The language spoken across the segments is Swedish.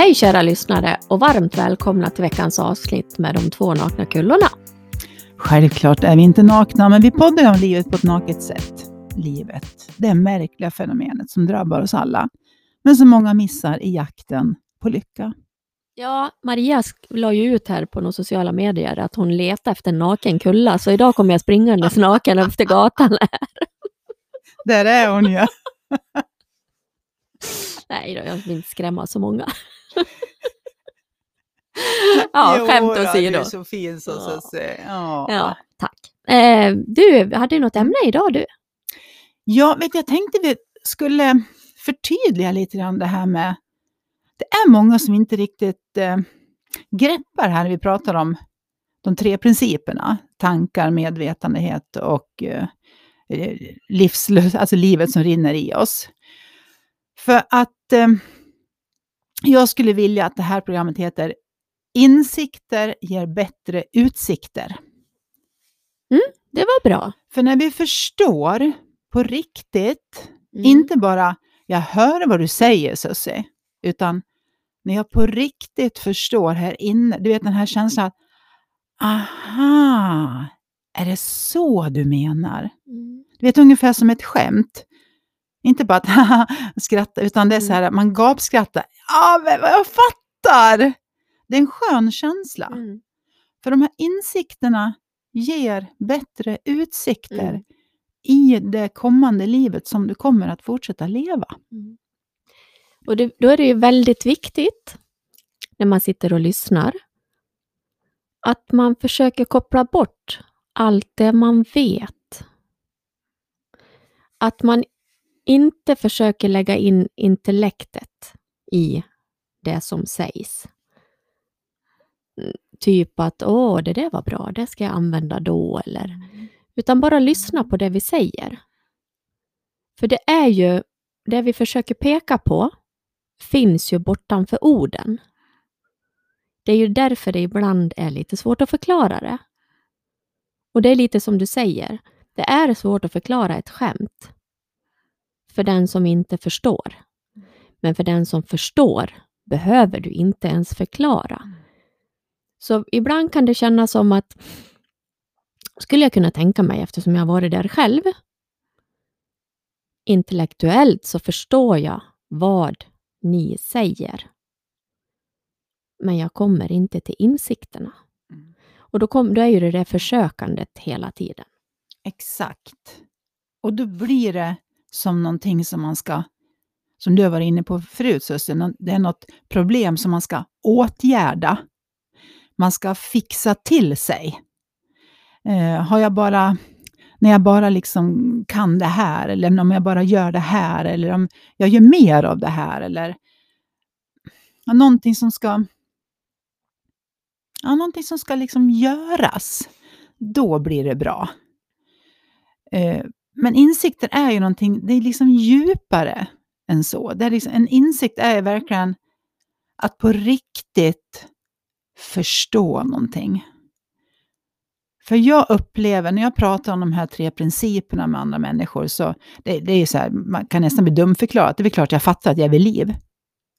Hej kära lyssnare och varmt välkomna till veckans avsnitt med de två nakna kullorna. Självklart är vi inte nakna, men vi poddar om livet på ett naket sätt. Livet, det märkliga fenomenet som drabbar oss alla, men som många missar i jakten på lycka. Ja, Maria la ju ut här på några sociala medier att hon letar efter en naken kulla, så idag kommer jag springandes naken efter gatan här. Där är hon ju. Nej då, jag vill inte skrämma så många. ja, Jo skämt åsido. Du är så fin så, så, så. Ja. Ja, tack. Eh, du, hade du något ämne idag du? Ja, vet jag tänkte vi skulle förtydliga lite grann det här med... Det är många som inte riktigt eh, greppar här när vi pratar om de tre principerna. Tankar, medvetandehet och eh, livslust, alltså livet som rinner i oss. För att eh, jag skulle vilja att det här programmet heter Insikter ger bättre utsikter. Det var bra. För när vi förstår på riktigt, Mm. inte bara jag hör vad du säger Susie, utan när jag på riktigt förstår här inne, du vet den här känslan att aha, är det så du menar? Mm. Du vet ungefär som ett skämt. Inte bara att skratta, utan det är så här att man gapskrattar. Ja, men jag fattar! Det är en skön känsla. Mm. För de här insikterna ger bättre utsikter Mm. i det kommande livet som du kommer att fortsätta leva. Mm. Och det, då är det ju väldigt viktigt när man sitter och lyssnar att man försöker koppla bort allt det man vet. Att man inte försöker lägga in intellektet i det som sägs. Typ att åh, det där var bra, det ska jag använda då, eller utan bara lyssna på det vi säger. För det är ju, det vi försöker peka på finns ju bortanför orden. Det är ju därför det ibland är lite svårt att förklara det. Och det är lite som du säger, det är svårt att förklara ett skämt för den som inte förstår. Men för den som förstår behöver du inte ens förklara. Så ibland kan det kännas som att, skulle jag kunna tänka mig eftersom jag varit där själv, intellektuellt så förstår jag vad ni säger. Men jag kommer inte till insikterna. Mm. Och då, kom, då är ju det där försökandet hela tiden. Exakt. Och då blir det som någonting som man ska, som du var inne på förut, Susie, det är något problem som man ska åtgärda. Man ska fixa till sig. Eh, har jag bara, när jag bara liksom kan det här, eller om jag bara gör det här, eller om jag gör mer av det här, eller ja, någonting som ska ja, någonting som ska liksom göras, då blir det bra. Eh, men insikter är ju någonting, det är liksom djupare än så. Det är liksom, en insikt är verkligen att på riktigt förstå någonting. För jag upplever, när jag pratar om de här tre principerna med andra människor, så det, det är så här, man kan nästan bli dumförklarad. Det är väl klart jag fattar att jag är vid liv.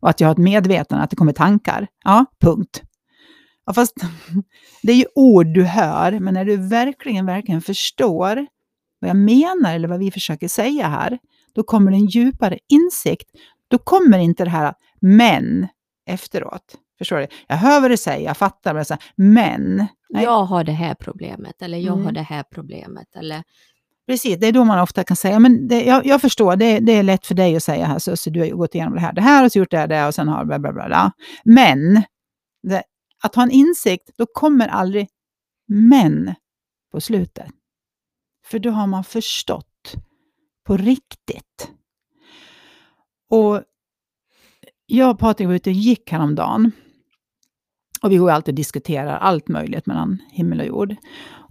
Och att jag har ett medvetande, att det kommer tankar. Ja, punkt. Ja, fast det är ju ord du hör, men när du verkligen, verkligen förstår vad jag menar eller vad vi försöker säga här, då kommer det en djupare insikt. Då kommer inte det här men efteråt. Förstår du? Jag hör vad du säger, jag fattar säger, men. Nej. Jag har det här problemet, eller jag har Mm. det här problemet, eller Precis, det är då man ofta kan säga, men det, jag, jag förstår, det, det är lätt för dig att säga här, Susie, du har gått igenom det här, det här och så gjort det här, det här och sen har bla bla bla. bla. Men, det, att ha en insikt, då kommer aldrig men på slutet. För då har man förstått på riktigt. Och jag och Patrik var ute och gick häromdagen. Och vi går ju alltid och diskuterar allt möjligt mellan himmel och jord.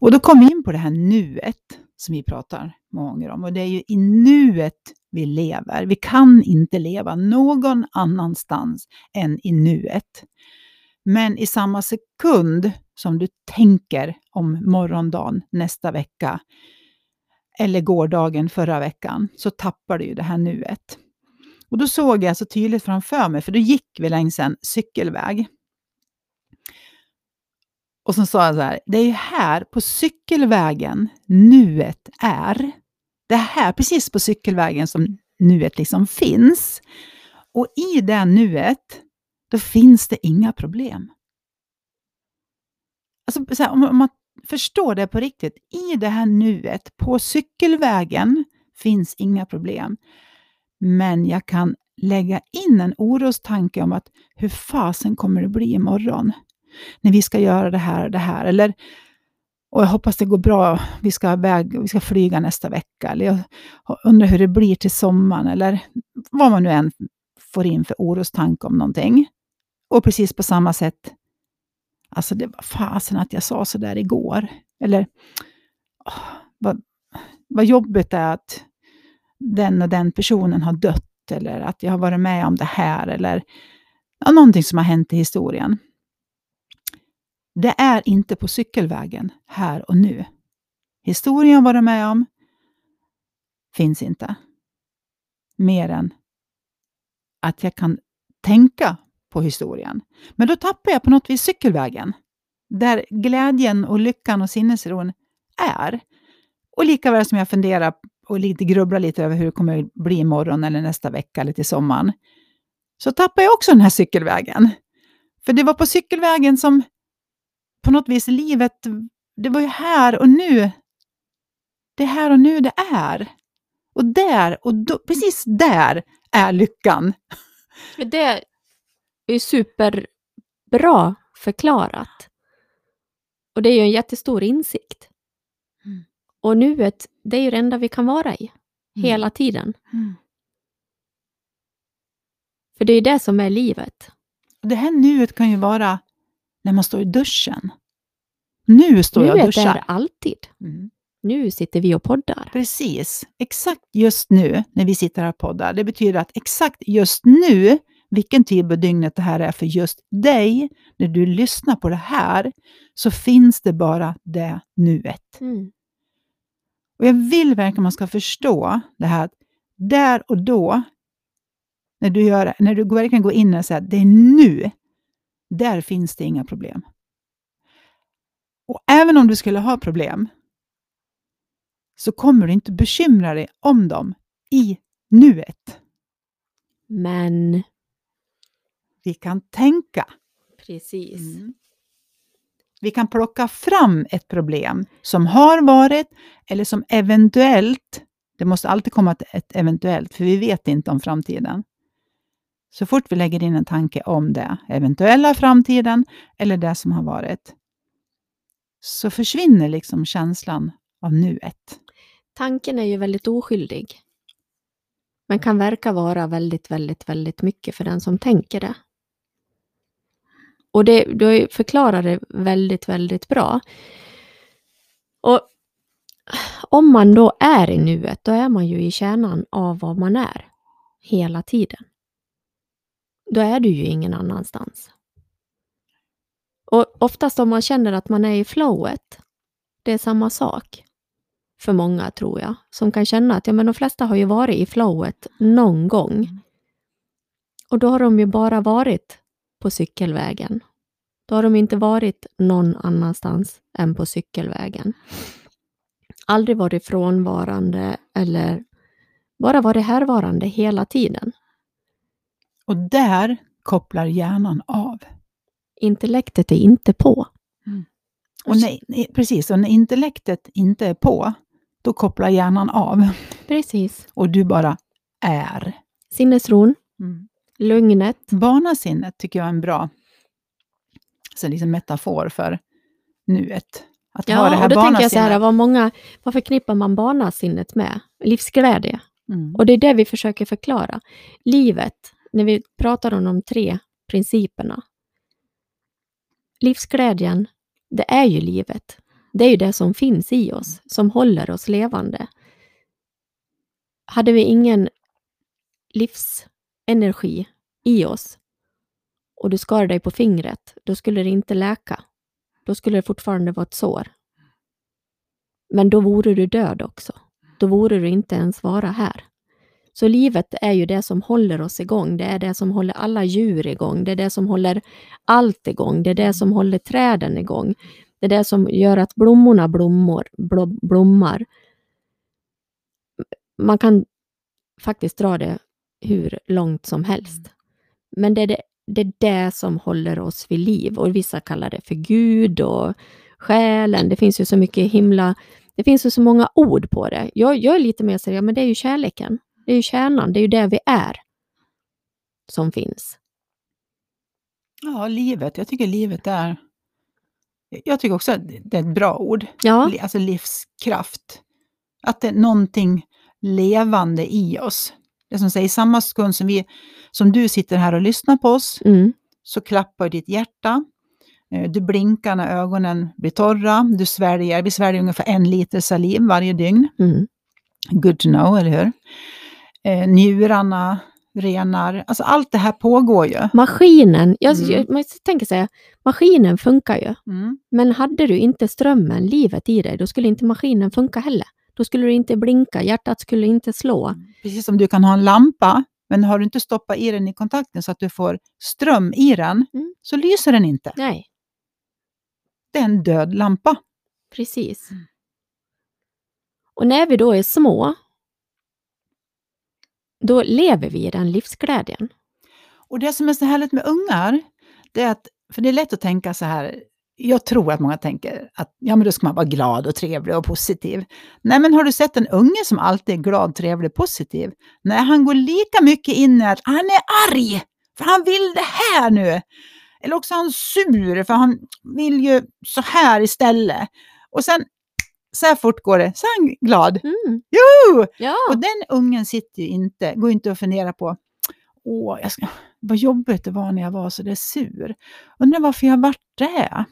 Och då kom vi in på det här nuet som vi pratar många gånger om. Och det är ju i nuet vi lever. Vi kan inte leva någon annanstans än i nuet. Men i samma sekund som du tänker om morgondagen nästa vecka eller gårdagen förra veckan så tappar du ju det här nuet. Och då såg jag så tydligt framför mig, för då gick vi längs en cykelväg. Och så sa jag så här, det är ju här på cykelvägen nuet är. Det är här, precis på cykelvägen som nuet liksom finns. Och i det nuet, då finns det inga problem. Alltså, så här, om man Förstå det på riktigt, i det här nuet, på cykelvägen, finns inga problem. Men jag kan lägga in en orostanke om att hur fasen kommer det bli imorgon? När vi ska göra det här och det här. Eller, och jag hoppas det går bra, vi ska, väg, vi ska flyga nästa vecka. Eller jag undrar hur det blir till sommaren. Eller vad man nu än får in för orostanke om någonting. Och precis på samma sätt, alltså det var fasen att jag sa så där igår. Eller åh, vad, vad jobbigt det är att den och den personen har dött. Eller att jag har varit med om det här. Eller ja, någonting som har hänt i historien. Det är inte på cykelvägen här och nu. Historien jag varit med om finns inte. Mer än att jag kan tänka på historien. Men då tappar jag på något vis cykelvägen. Där glädjen och lyckan och sinnesron är. Och lika väl som jag funderar och lite grubblar lite över hur det kommer att bli imorgon eller nästa vecka eller till sommaren, så tappar jag också den här cykelvägen. För det var på cykelvägen som på något vis livet, det var ju här och nu. Det är här och nu det är. Och där, och då, precis där är lyckan. Det är ju superbra förklarat. Och det är ju en jättestor insikt. Mm. Och nuet, det är ju det enda vi kan vara i. Mm. Hela tiden. Mm. För det är ju det som är livet. Det här nuet kan ju vara när man står i duschen. Nu står jag och Nuet duschar. är alltid. Mm. Nu sitter vi och poddar. Precis. Exakt just nu när vi sitter här och poddar. Det betyder att exakt just nu, vilken tid på dygnet det här är för just dig, när du lyssnar på det här, så finns det bara det nuet. Mm. Och jag vill verkligen att man ska förstå det här att där och då, när du, gör, när du verkligen går in och säger att det är nu, där finns det inga problem. Och även om du skulle ha problem, så kommer du inte bekymra dig om dem i nuet. Men Vi kan tänka. precis. Mm. Vi kan plocka fram ett problem som har varit eller som eventuellt, det måste alltid komma ett- eventuellt, för vi vet inte om framtiden. Så fort vi lägger in en tanke om det eventuella framtiden eller det som har varit, så försvinner liksom känslan av nuet. Tanken är ju väldigt oskyldig. Men kan verka vara väldigt, väldigt, väldigt mycket för den som tänker det. Och det, du förklarar det väldigt, väldigt bra. Och om man då är i nuet, då är man ju i kärnan av vad man är. Hela tiden. Då är du ju ingen annanstans. Och oftast om man känner att man är i flowet, det är samma sak för många tror jag, som kan känna att ja, men de flesta har ju varit i flowet någon gång. Mm. Och då har de ju bara varit på cykelvägen. Då har de inte varit någon annanstans än på cykelvägen. Aldrig varit frånvarande eller bara varit härvarande hela tiden. Och där kopplar hjärnan av. Intellektet är inte på. Och nej, precis, och när intellektet inte är på, då kopplar hjärnan av Precis. och du bara är. Sinnesron, lugnet, Barnasinnet tycker jag är en bra så liksom metafor för nuet. Att ha det Ja, här och då tänker jag så här, vad, många, vad förknippar man barnasinnet med? Livsglädje. Mm. Och det är det vi försöker förklara. Livet, när vi pratar om de tre principerna. Livsglädjen, det är ju livet. Det är ju det som finns i oss, som håller oss levande. Hade vi ingen livsenergi i oss och du skar dig på fingret, då skulle det inte läka. Då skulle det fortfarande vara ett sår. Men då vore du död också. Då vore du inte ens vara här. Så livet är ju det som håller oss igång. Det är det som håller alla djur igång. Det är det som håller allt igång. Det är det som håller träden igång. Det är det som gör att blommorna blommor, blom, blommar. Man kan faktiskt dra det hur långt som helst. Men det är det, det är det som håller oss vid liv. Och vissa kallar det för Gud och själen. Det finns ju så mycket himla... Det finns ju så många ord på det. Jag, jag är lite mer seriös, men det är ju kärleken. Det är ju kärnan, det är ju det vi är som finns. Ja, livet. Jag tycker livet är... Jag tycker också att det är ett bra ord. Ja, Alltså livskraft. Att det är någonting levande i oss. Det som säger, i samma sekund som, vi, som du sitter här och lyssnar på oss, mm, så klappar ditt hjärta. Eh, Du blinkar när ögonen blir torra. Du sväljer, vi sväljer ungefär en liter saliv varje dygn. mm, Good to know, eller hur? Eh, njurarna renar, alltså allt det här pågår ju. Maskinen, jag, Mm. jag, man tänker säga, maskinen funkar ju. Mm. Men hade du inte strömmen, livet i dig, då skulle inte maskinen funka heller. Då skulle du inte blinka, hjärtat skulle inte slå. Precis som du kan ha en lampa, men har du inte stoppat i den i kontakten så att du får ström i den, Mm. så lyser den inte. Nej, Det är en död lampa. precis. Mm. Och när vi då är små, då lever vi i den livsglädjen. Och det som är så härligt med ungar, det är att, för det är lätt att tänka så här, jag tror att många tänker att ja, men då ska man vara glad och trevlig och positiv. Nej, men har du sett en unge som alltid är glad, trevlig, positiv? Nej, han går lika mycket in i att han är arg, för han vill det här nu. Eller också är han sur, för han vill ju så här istället. Och sen, så här fort går det, så är han glad. Mm. Jo! Ja, Och den ungen sitter ju inte, går inte att fundera på, åh, jag ska, vad jobbigt det var när jag var så där sur. Undrar varför jag vart det?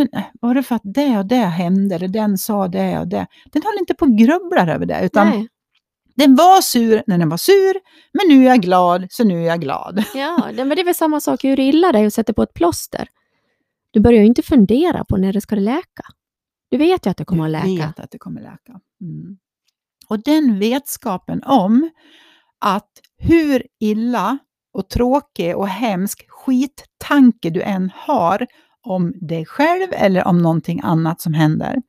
Undrar, var det för att det och det hände, eller den sa det och det? Den håller inte på och grubblar över det, utan nej. den var sur när den var sur, men nu är jag glad, så nu är jag glad. Ja, men det är väl samma sak, hur illa det är att sätta på ett plåster. Du börjar ju inte fundera på när det ska läka. Du vet ju att det kommer att läka. vet att det kommer läka. Mm. Och den vetskapen om att hur illa och tråkig och hemsk skittanke du än har om dig själv eller om någonting annat som händer,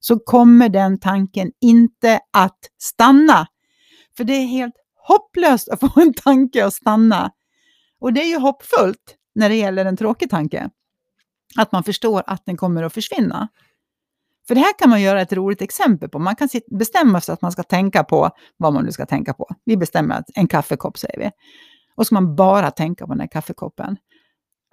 så kommer den tanken inte att stanna. För det är helt hopplöst att få en tanke att stanna. Och det är ju hoppfullt när det gäller en tråkig tanke. Att man förstår att den kommer att försvinna. För det här kan man göra ett roligt exempel på. Man kan bestämma sig att man ska tänka på vad man nu ska tänka på. Vi bestämmer att en kaffekopp säger vi. Och så ska man bara tänka på den här kaffekoppen.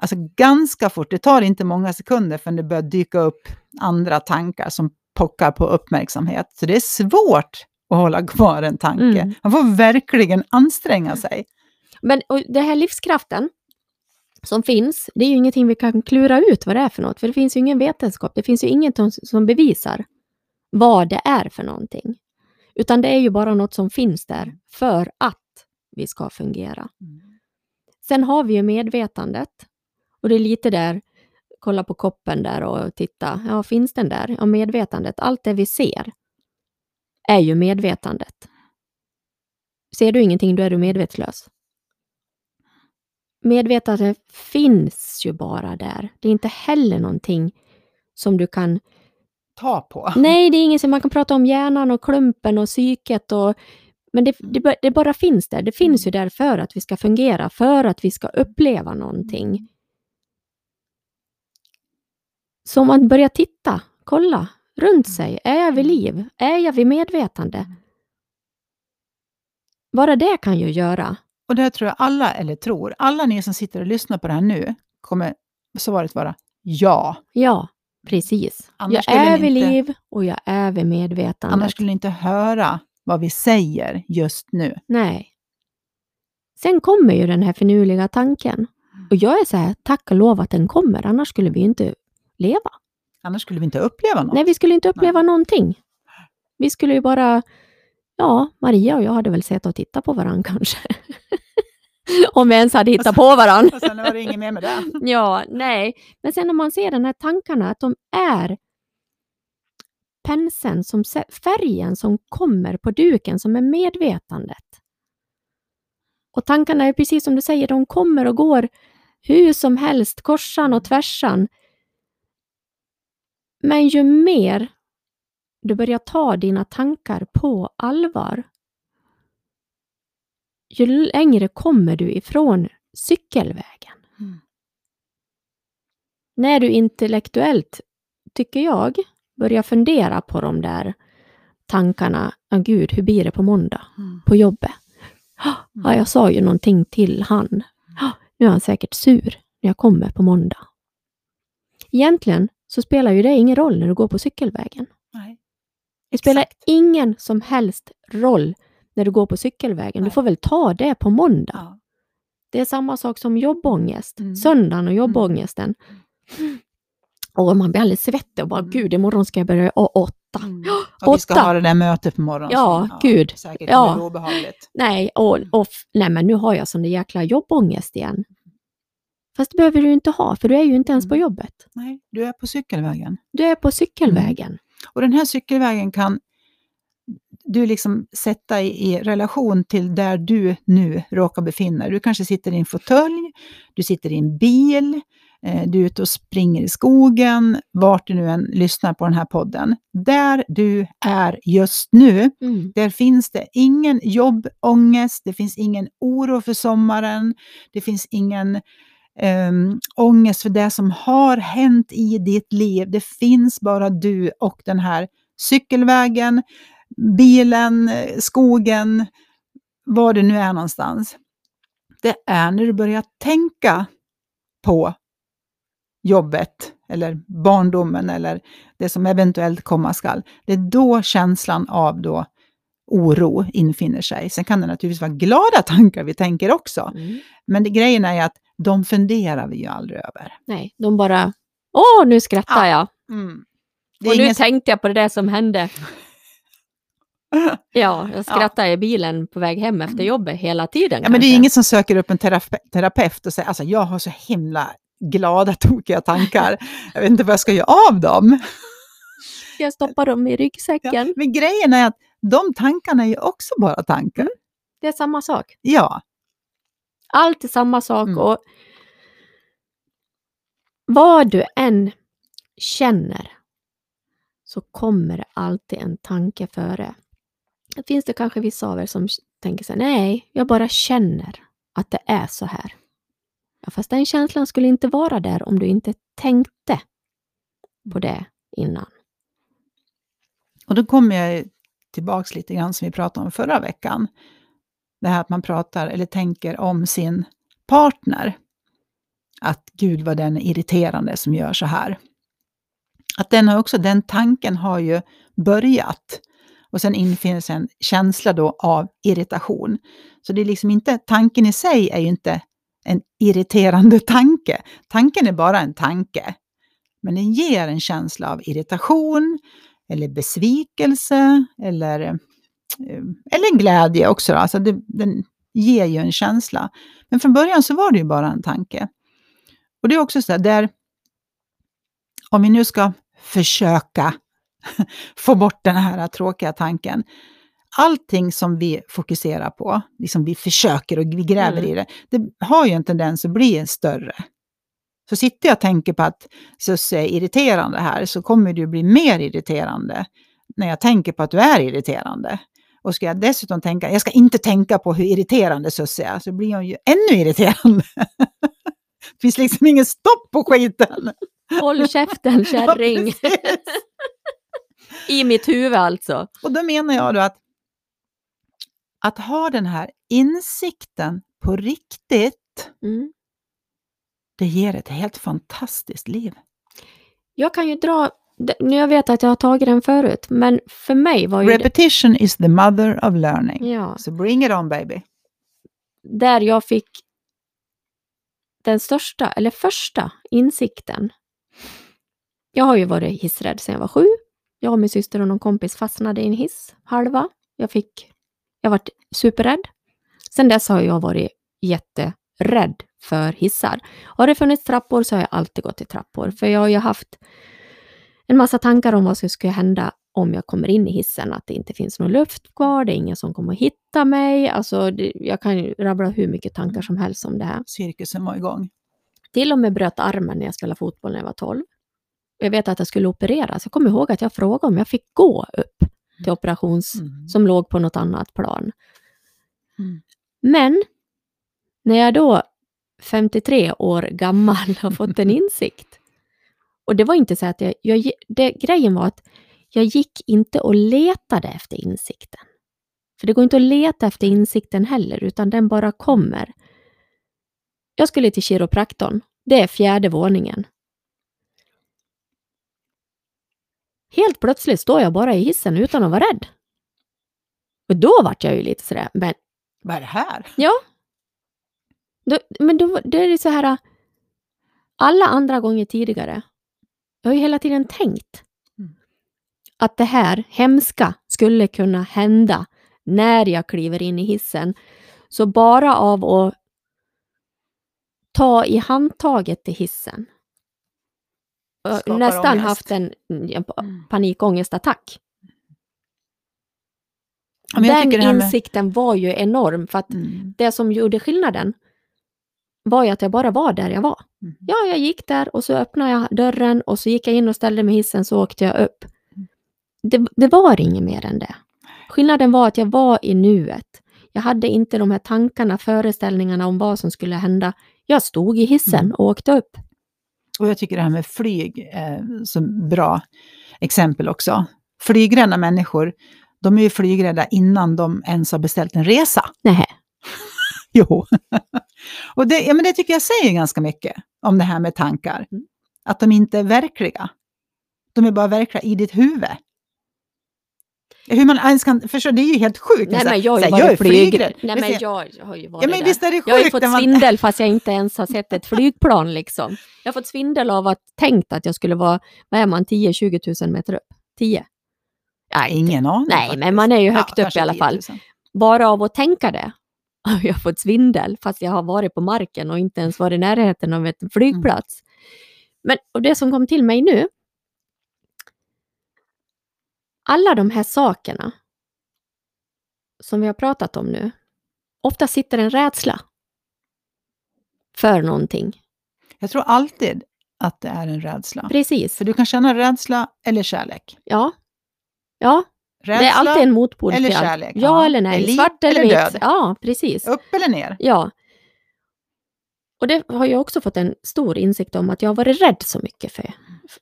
Alltså ganska fort, det tar inte många sekunder förrän det börjar dyka upp andra tankar som pockar på uppmärksamhet. Så det är svårt att hålla kvar en tanke. Mm. Man får verkligen anstränga sig. Men och det här livskraften som finns, det är ju ingenting vi kan klura ut vad det är för något. För det finns ju ingen vetenskap, det finns ju inget som- bevisar vad det är för någonting. Utan det är ju bara något som finns där för att vi ska fungera. Sen har vi ju medvetandet. Och det är lite där, kolla på koppen där och titta, ja finns den där? Ja, medvetandet, allt det vi ser är ju medvetandet. Ser du ingenting, då är du medvetslös. Medvetandet finns ju bara där. Det är inte heller någonting som du kan... Ta på. Nej, det är inget som man kan prata om hjärnan och klumpen och psyket och... Men det, det, det bara finns där. Det finns ju där för att vi ska fungera, för att vi ska uppleva någonting. Så om man börjar titta, kolla runt sig. Är jag vid liv? Är jag vid medvetande? Bara det kan ju göra. Och det här tror jag alla, eller tror, alla ni som sitter och lyssnar på det här nu, kommer svaret vara ja. Ja, precis. Annars jag är vid inte- liv och jag är vid medvetandet. Annars skulle ni inte höra vad vi säger just nu. Nej. Sen kommer ju den här finurliga tanken. Och jag är så här, tack och lov att den kommer, annars skulle vi inte leva. Annars skulle vi inte uppleva något. Nej, vi skulle inte uppleva någonting. Vi skulle ju bara, ja, Maria och jag hade väl sett och tittat på varandra kanske. Om vi ens hade hittat på varandra. Och sen var det inget mer med det. Ja, nej. Men sen när man ser den här tankarna, att de är penseln, som, färgen som kommer på duken, som är medvetandet. Och tankarna är precis som du säger, de kommer och går hur som helst, korsan och tvärsan. Men ju mer du börjar ta dina tankar på allvar, ju längre kommer du ifrån cykelvägen. Mm. När du intellektuellt, tycker jag, börjar fundera på de där tankarna, oh, gud, hur blir det på måndag Mm. på jobbet? Ja, jag sa ju någonting till han. Ja, Nu är han säkert sur när jag kommer på måndag. Egentligen så spelar ju det ingen roll när du går på cykelvägen. Nej. Det spelar Exakt. ingen som helst roll när du går på cykelvägen. Du Nej. får väl ta det på måndag. Ja. Det är samma sak som jobbångest. Mm. Söndagen och jobbångesten. Och man blir alldeles svettig och bara, Mm. gud, imorgon ska jag börja åtta. Mm. Och vi ska Åtta. ha det där mötet på morgonen. Ja, som, gud. Säkert Ja. obehagligt. Nej, och, och, f- nej, men nu har jag sån där jäkla jobbångest igen. Fast det behöver du inte ha, för du är ju inte ens på Mm. jobbet. Nej, du är på cykelvägen. Du är på cykelvägen. Och den här cykelvägen kan du liksom sätta i, i relation till där du nu råkar befinna dig. Du kanske sitter i en fåtölj, du sitter i en bil, eh, du är ute och springer i skogen, vart du nu än lyssnar på den här podden. Där du är just nu, Mm. där finns det ingen jobbångest, det finns ingen oro för sommaren, det finns ingen um, ångest för det som har hänt i ditt liv. Det finns bara du och den här cykelvägen, bilen, skogen, var det nu är någonstans. Det är när du börjar tänka på jobbet eller barndomen eller det som eventuellt komma skall. Det är då känslan av då oro infinner sig. Sen kan det naturligtvis vara glada tankar vi tänker också. Mm. Men det, grejen är att de funderar vi ju aldrig över. Nej, de bara, åh, nu skrattar Ja. jag. Är Och nu ingen tänkte jag på det där som hände. Ja, jag skrattar i bilen på väg hem efter jobbet hela tiden. ja, men det är ingen som söker upp en terape terapeut och säger alltså jag har så himla glada, tokiga tankar. Jag vet inte vad jag ska göra av dem. Jag stoppar dem i Ja, ryggsäcken. men grejen är att de tankarna är ju också bara tankar. Det är samma sak. Ja, Allt är samma sak Mm. och vad du än känner så kommer det alltid en tanke före. Det finns det kanske vissa av er som tänker så här, nej, jag bara känner att det är så här. Ja, fast den känslan skulle inte vara där om du inte tänkte på det innan. och då kommer jag tillbaks lite grann som vi pratade om förra veckan. Det här att man pratar eller tänker om sin partner. Att gud vad den är irriterande som gör så här. Att den har också, den tanken har ju börjat. Och sen infinner sig en känsla då av irritation. Så det är liksom inte, tanken i sig är ju inte en irriterande tanke. Tanken är bara en tanke. Men den ger en känsla av irritation, eller besvikelse, eller, eller en glädje också. Då. Alltså det, den ger ju en känsla. Men från början så var det ju bara en tanke. Och det är också så här, där, om vi nu ska försöka få bort den här tråkiga tanken. Allting som vi fokuserar på, liksom vi försöker och vi gräver Mm. i det, det har ju en tendens att bli större. Så sitter jag och tänker på att Susse är irriterande här, så kommer ju bli mer irriterande när jag tänker på att du är irriterande. Och ska jag dessutom tänka, jag ska inte tänka på hur irriterande Susse är, så blir hon ju ännu irriterande. det finns liksom ingen stopp på skiten. Håll käften kärring! Ja. I mitt huvud alltså. Och då menar jag då att, att ha den här insikten på riktigt, Mm. det ger ett helt fantastiskt liv. Jag kan ju dra, nu jag vet att jag har tagit den förut, men för mig var ju det, Repetition is the mother of learning. ja, Så bring it on baby. där jag fick den största, eller första insikten. Jag har ju varit hissrädd sedan jag var sju. Jag och min syster och någon kompis fastnade i en hiss, halva. Jag fick, jag varit superrädd. Sen dess har jag varit jätterädd för hissar. Har det funnits trappor så har jag alltid gått i trappor, för jag har ju haft en massa tankar om vad som skulle hända om jag kommer in i hissen, att det inte finns någon luft kvar, det är ingen som kommer att hitta mig. Alltså, det, jag kan ju rabbla hur mycket tankar som helst om det här. Cirkusen var igång. Till och med bröt armen när jag spelade fotboll när jag var 12. Jag vet att jag skulle opereras. Jag kommer ihåg att jag frågade om jag fick gå upp till operations... Mm. som låg på något annat plan. Mm. Men när jag då, 53 år gammal, har fått en insikt. Och det var inte så att jag... jag det, grejen var att jag gick inte och letade efter insikten. För det går inte att leta efter insikten heller, utan den bara kommer. Jag skulle till kiropraktorn. Det är fjärde våningen. Helt plötsligt står jag bara i hissen utan att vara rädd. Och då vart jag ju lite sådär, men Vad är det här? Ja. Då, men då, då är det så här, alla andra gånger tidigare, jag har ju hela tiden tänkt Mm. att det här hemska skulle kunna hända när jag kliver in i hissen. Så bara av att ta i handtaget till hissen, Skapar nästan ångest. haft en, en pa- Mm. panikångestattack. Ja, Den här med- insikten var ju enorm, för att Mm. det som gjorde skillnaden var ju att jag bara var där jag var. Mm. Ja, jag gick där och så öppnade jag dörren och så gick jag in och ställde mig i hissen så åkte jag upp. Det, det var inget mer än det. Skillnaden var att jag var i nuet. Jag hade inte de här tankarna, föreställningarna om vad som skulle hända. Jag stod i hissen Mm. och åkte upp. Och jag tycker det här med flyg är så bra exempel också. Flygrädda människor, de är ju flygrädda innan de ens har beställt en resa. Nej. Jo. Och det, ja, men det tycker jag säger ganska mycket om det här med tankar. Mm. Att de inte är verkliga. De är bara verkliga i ditt huvud. Hur man ens kan förstå, det är ju helt sjukt. Nej, Så här, men jag har ju varit är flygrädd. Nej, Men jag, jag har ju varit Ja, men visst är det Jag har ju sjukt fått man- svindel fast jag inte ens har sett ett flygplan. Liksom. Jag har fått svindel av att tänkt att jag skulle vara, vad är man, 10-20 000 meter upp? 10? Ja, inte. Ingen aning. Nej, faktiskt. men man är ju högt upp kanske i alla 10 fall. 000. Bara av att tänka det har jag fått svindel fast jag har varit på marken och inte ens varit i närheten av en flygplats. Men och det som kom till mig nu, alla de här sakerna som vi har pratat om nu, ofta sitter en rädsla för någonting. Jag tror alltid att det är en rädsla. Precis. För du kan känna rädsla eller kärlek. Ja. Ja, Rädsla, det är alltid en motpol eller till allt. kärlek. Ja, Ja. eller nej. Liv Svart eller, eller död. Ja, precis. upp eller ner. Ja. Och det har jag också fått en stor insikt om att jag har varit rädd så mycket för,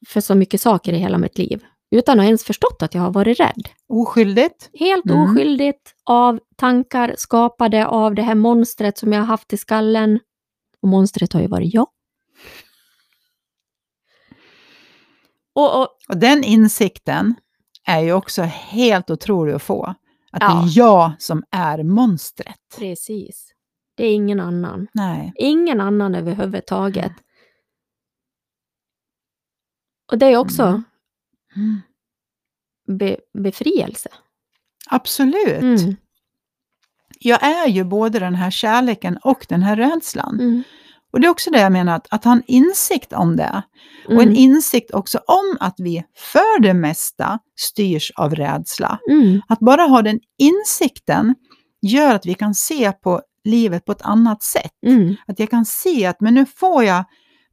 för så mycket saker i hela mitt liv. Utan att ens förstått att jag har varit rädd. Oskyldigt. Helt Mm. oskyldigt av tankar skapade av det här monstret som jag har haft i skallen. Och monstret har ju varit jag. Och, och Och den insikten är ju också helt otrolig att få. Att det Ja. är jag som är monstret. precis. Det är ingen annan. Nej. Ingen annan överhuvudtaget. Och det är också Mm. be, befrielse. Absolut. Mm. Jag är ju både den här kärleken och den här rädslan. Mm. Och det är också det jag menar, att, att ha en insikt om det. Och en Mm. insikt också om att vi för det mesta styrs av rädsla. Mm. Att bara ha den insikten gör att vi kan se på livet på ett annat sätt. Mm. Att jag kan se att men nu får jag,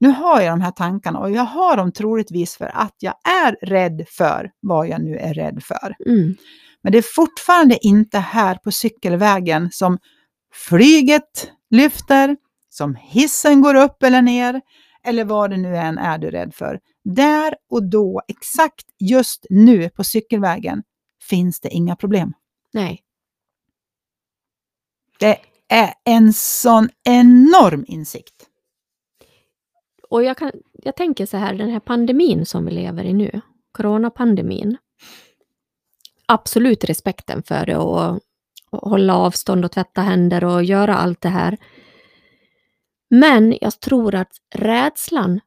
nu har jag de här tankarna och jag har dem troligtvis för att jag är rädd för vad jag nu är rädd för. Mm. Men det är fortfarande inte här på cykelvägen som flyget lyfter, som hissen går upp eller ner, eller vad det nu än är du rädd för. Där och då, exakt just nu på cykelvägen, finns det inga problem. Nej. Det är en sån enorm insikt. Och jag, kan, jag tänker så här, den här pandemin som vi lever i nu, coronapandemin. Absolut respekten för det och, och hålla avstånd och tvätta händer och göra allt det här. Men jag tror att rädslan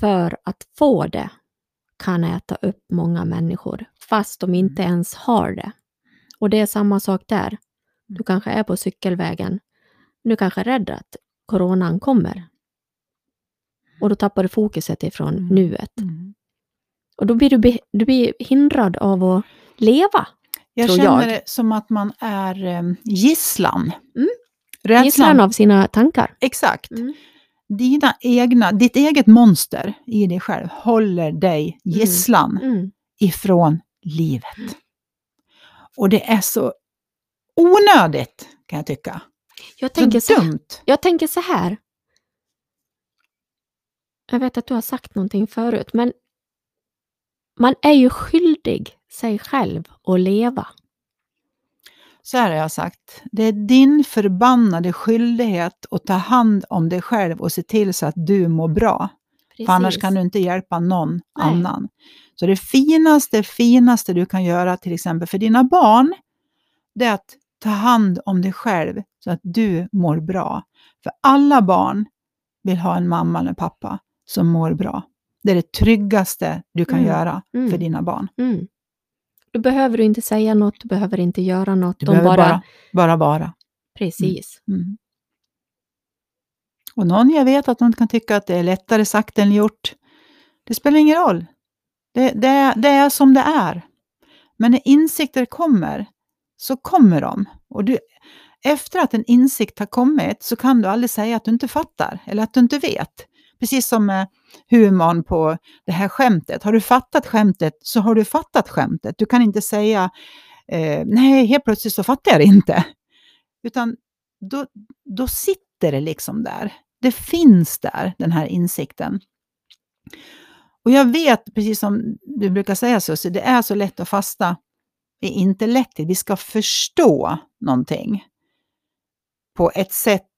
för att få det kan äta upp många människor, fast de inte ens har det. Och det är samma sak där. Du kanske är på cykelvägen. Du kanske är rädd att coronan kommer. Och då tappar du fokuset ifrån Mm. nuet. Och då blir du, du blir hindrad av att leva. Jag känner jag. det som att man är eh, gisslan. Mm. Rädslan. Gisslan av sina tankar. Exakt. Mm. Dina egna, ditt eget monster i dig själv håller dig gisslan Mm. ifrån livet. Och det är så onödigt, kan jag tycka. Jag, tänker så så, dumt. jag tänker så här. Jag vet att du har sagt någonting förut, men man är ju skyldig sig själv att leva. Så här har jag sagt. Det är din förbannade skyldighet att ta hand om dig själv och se till så att du mår bra. För annars kan du inte hjälpa någon Nej. annan. Så det finaste, finaste du kan göra till exempel för dina barn, det är att ta hand om dig själv så att du mår bra. För alla barn vill ha en mamma eller pappa som mår bra. Det är det tryggaste du kan Mm. göra Mm. för dina barn. Mm. Då behöver du inte säga något, du behöver inte göra något. Du de behöver bara, bara, bara vara. Precis. Mm. Och någon jag vet att någon kan tycka att det är lättare sagt än gjort. Det spelar ingen roll. Det, det, är- det är som det är. Men när insikter kommer, så kommer de. Och du, efter att en insikt har kommit så kan du aldrig säga att du inte fattar eller att du inte vet. Precis som med humorn på det här skämtet. Har du fattat skämtet så har du fattat skämtet. Du kan inte säga eh, nej, helt plötsligt så fattar jag det inte. Utan då, då sitter det liksom där. Det finns där, den här insikten. Och jag vet, precis som du brukar säga Susie, det är så lätt att fasta i intellektet. Vi ska förstå någonting på ett sätt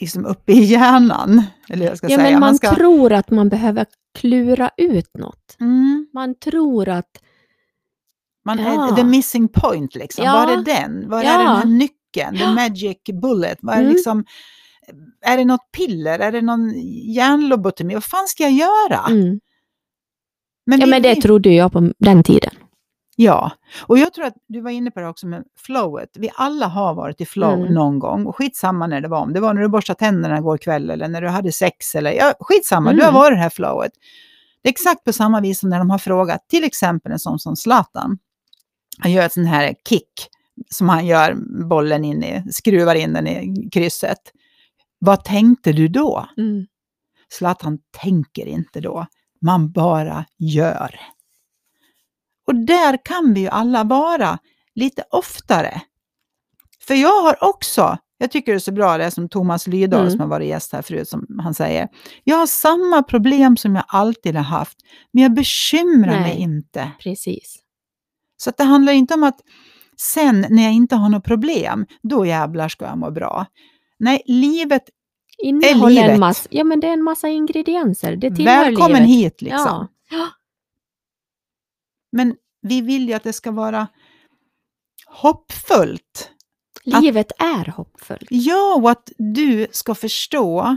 liksom uppe i hjärnan. Eller jag ska Ja, säga. men man ska, tror att man behöver klura ut något. mm, Man tror att, man Ja. är the missing point liksom. Ja. Var är den? Var är Ja. den här nyckeln? The magic bullet? Vad är, Mm. liksom, är det något piller? Är det någon hjärnlobotomi? Vad fan ska jag göra? mm. Men ja vi- men det trodde jag på den tiden. Ja, och jag tror att du var inne på det också med flowet. Vi alla har varit i flow Mm. någon gång och skitsamma när det var. Om det var när du borstade tänderna igår kväll eller när du hade sex eller ja, skitsamma, du har Mm. varit i det här flowet. Det är exakt på samma vis som när de har frågat till exempel en sån som Zlatan. Han gör ett sån här kick som han gör bollen in i, skruvar in den i krysset. Vad tänkte du då? Mm. Zlatan tänker inte då, man bara gör. Och där kan vi ju alla vara lite oftare. För jag har också, jag tycker det är så bra det som Thomas Lydahl Mm. som har varit gäst här förut, som han säger. Jag har samma problem som jag alltid har haft, men jag bekymrar mig Nej. inte. Precis. Så det handlar inte om att sen när jag inte har något problem, då jävlar ska jag må bra. Nej, livet, Innehåller livet. en massa, ja men det är en massa ingredienser. Det tillhör välkommen livet. hit liksom. Ja. Men vi vill ju att det ska vara hoppfullt. Livet är hoppfullt. Ja, och att du ska förstå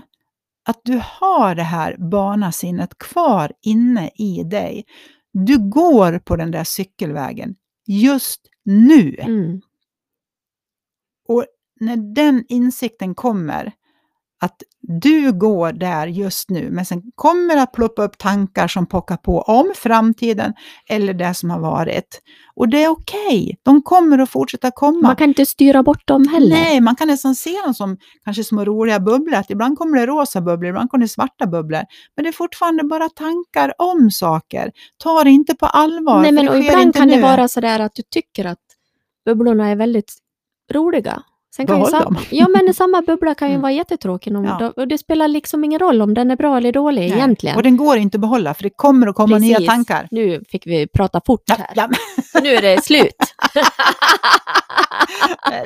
att du har det här barnasinnet kvar inne i dig. Du går på den där cykelvägen just nu. Mm. Och när den insikten kommer, att du går där just nu, men sen kommer det att ploppa upp tankar som pockar på om framtiden eller det som har varit. Och det är okej, de kommer att fortsätta komma. Man kan inte styra bort dem heller. Nej, man kan nästan se dem som kanske små roliga bubblor. Att ibland kommer det rosa bubblor, ibland kommer det svarta bubblor. Men det är fortfarande bara tankar om saker. Ta det inte på allvar. Nej, men det och ibland kan det nu. vara sådär att du tycker att bubblorna är väldigt roliga. Sen kan Behåll dem. Ja, men samma bubbla kan ju Mm. vara jättetråkig. Om Ja. och det spelar liksom ingen roll om den är bra eller dålig Nej. egentligen. Och den går inte att behålla, för det kommer att komma nya Precis. tankar. Nu fick vi prata fort Ja, här. ja, nu är det slut.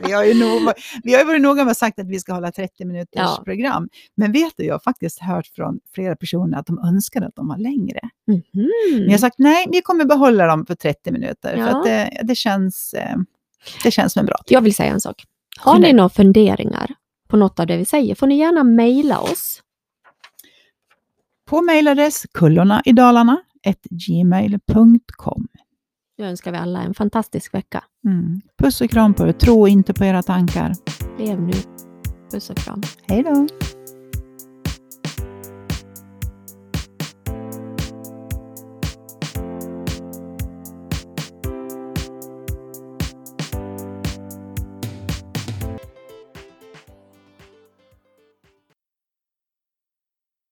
vi, har ju nog, vi har ju varit noga med att sagt att vi ska hålla 30 minuters Ja. program. Men vet du, jag har faktiskt hört från flera personer att de önskar att de var längre. Mhm. Men jag har sagt nej, vi kommer behålla dem för 30 minuter. För att det, det, känns, eh, det känns som en bra Jag vill säga en sak. Har ni några funderingar på något av det vi säger får ni gärna mejla oss. På mejladress gmail.com. Nu önskar vi alla en fantastisk vecka. Mm. Puss och kram på er. Tro inte på era tankar. Lev nu. Puss och kram. Hej då!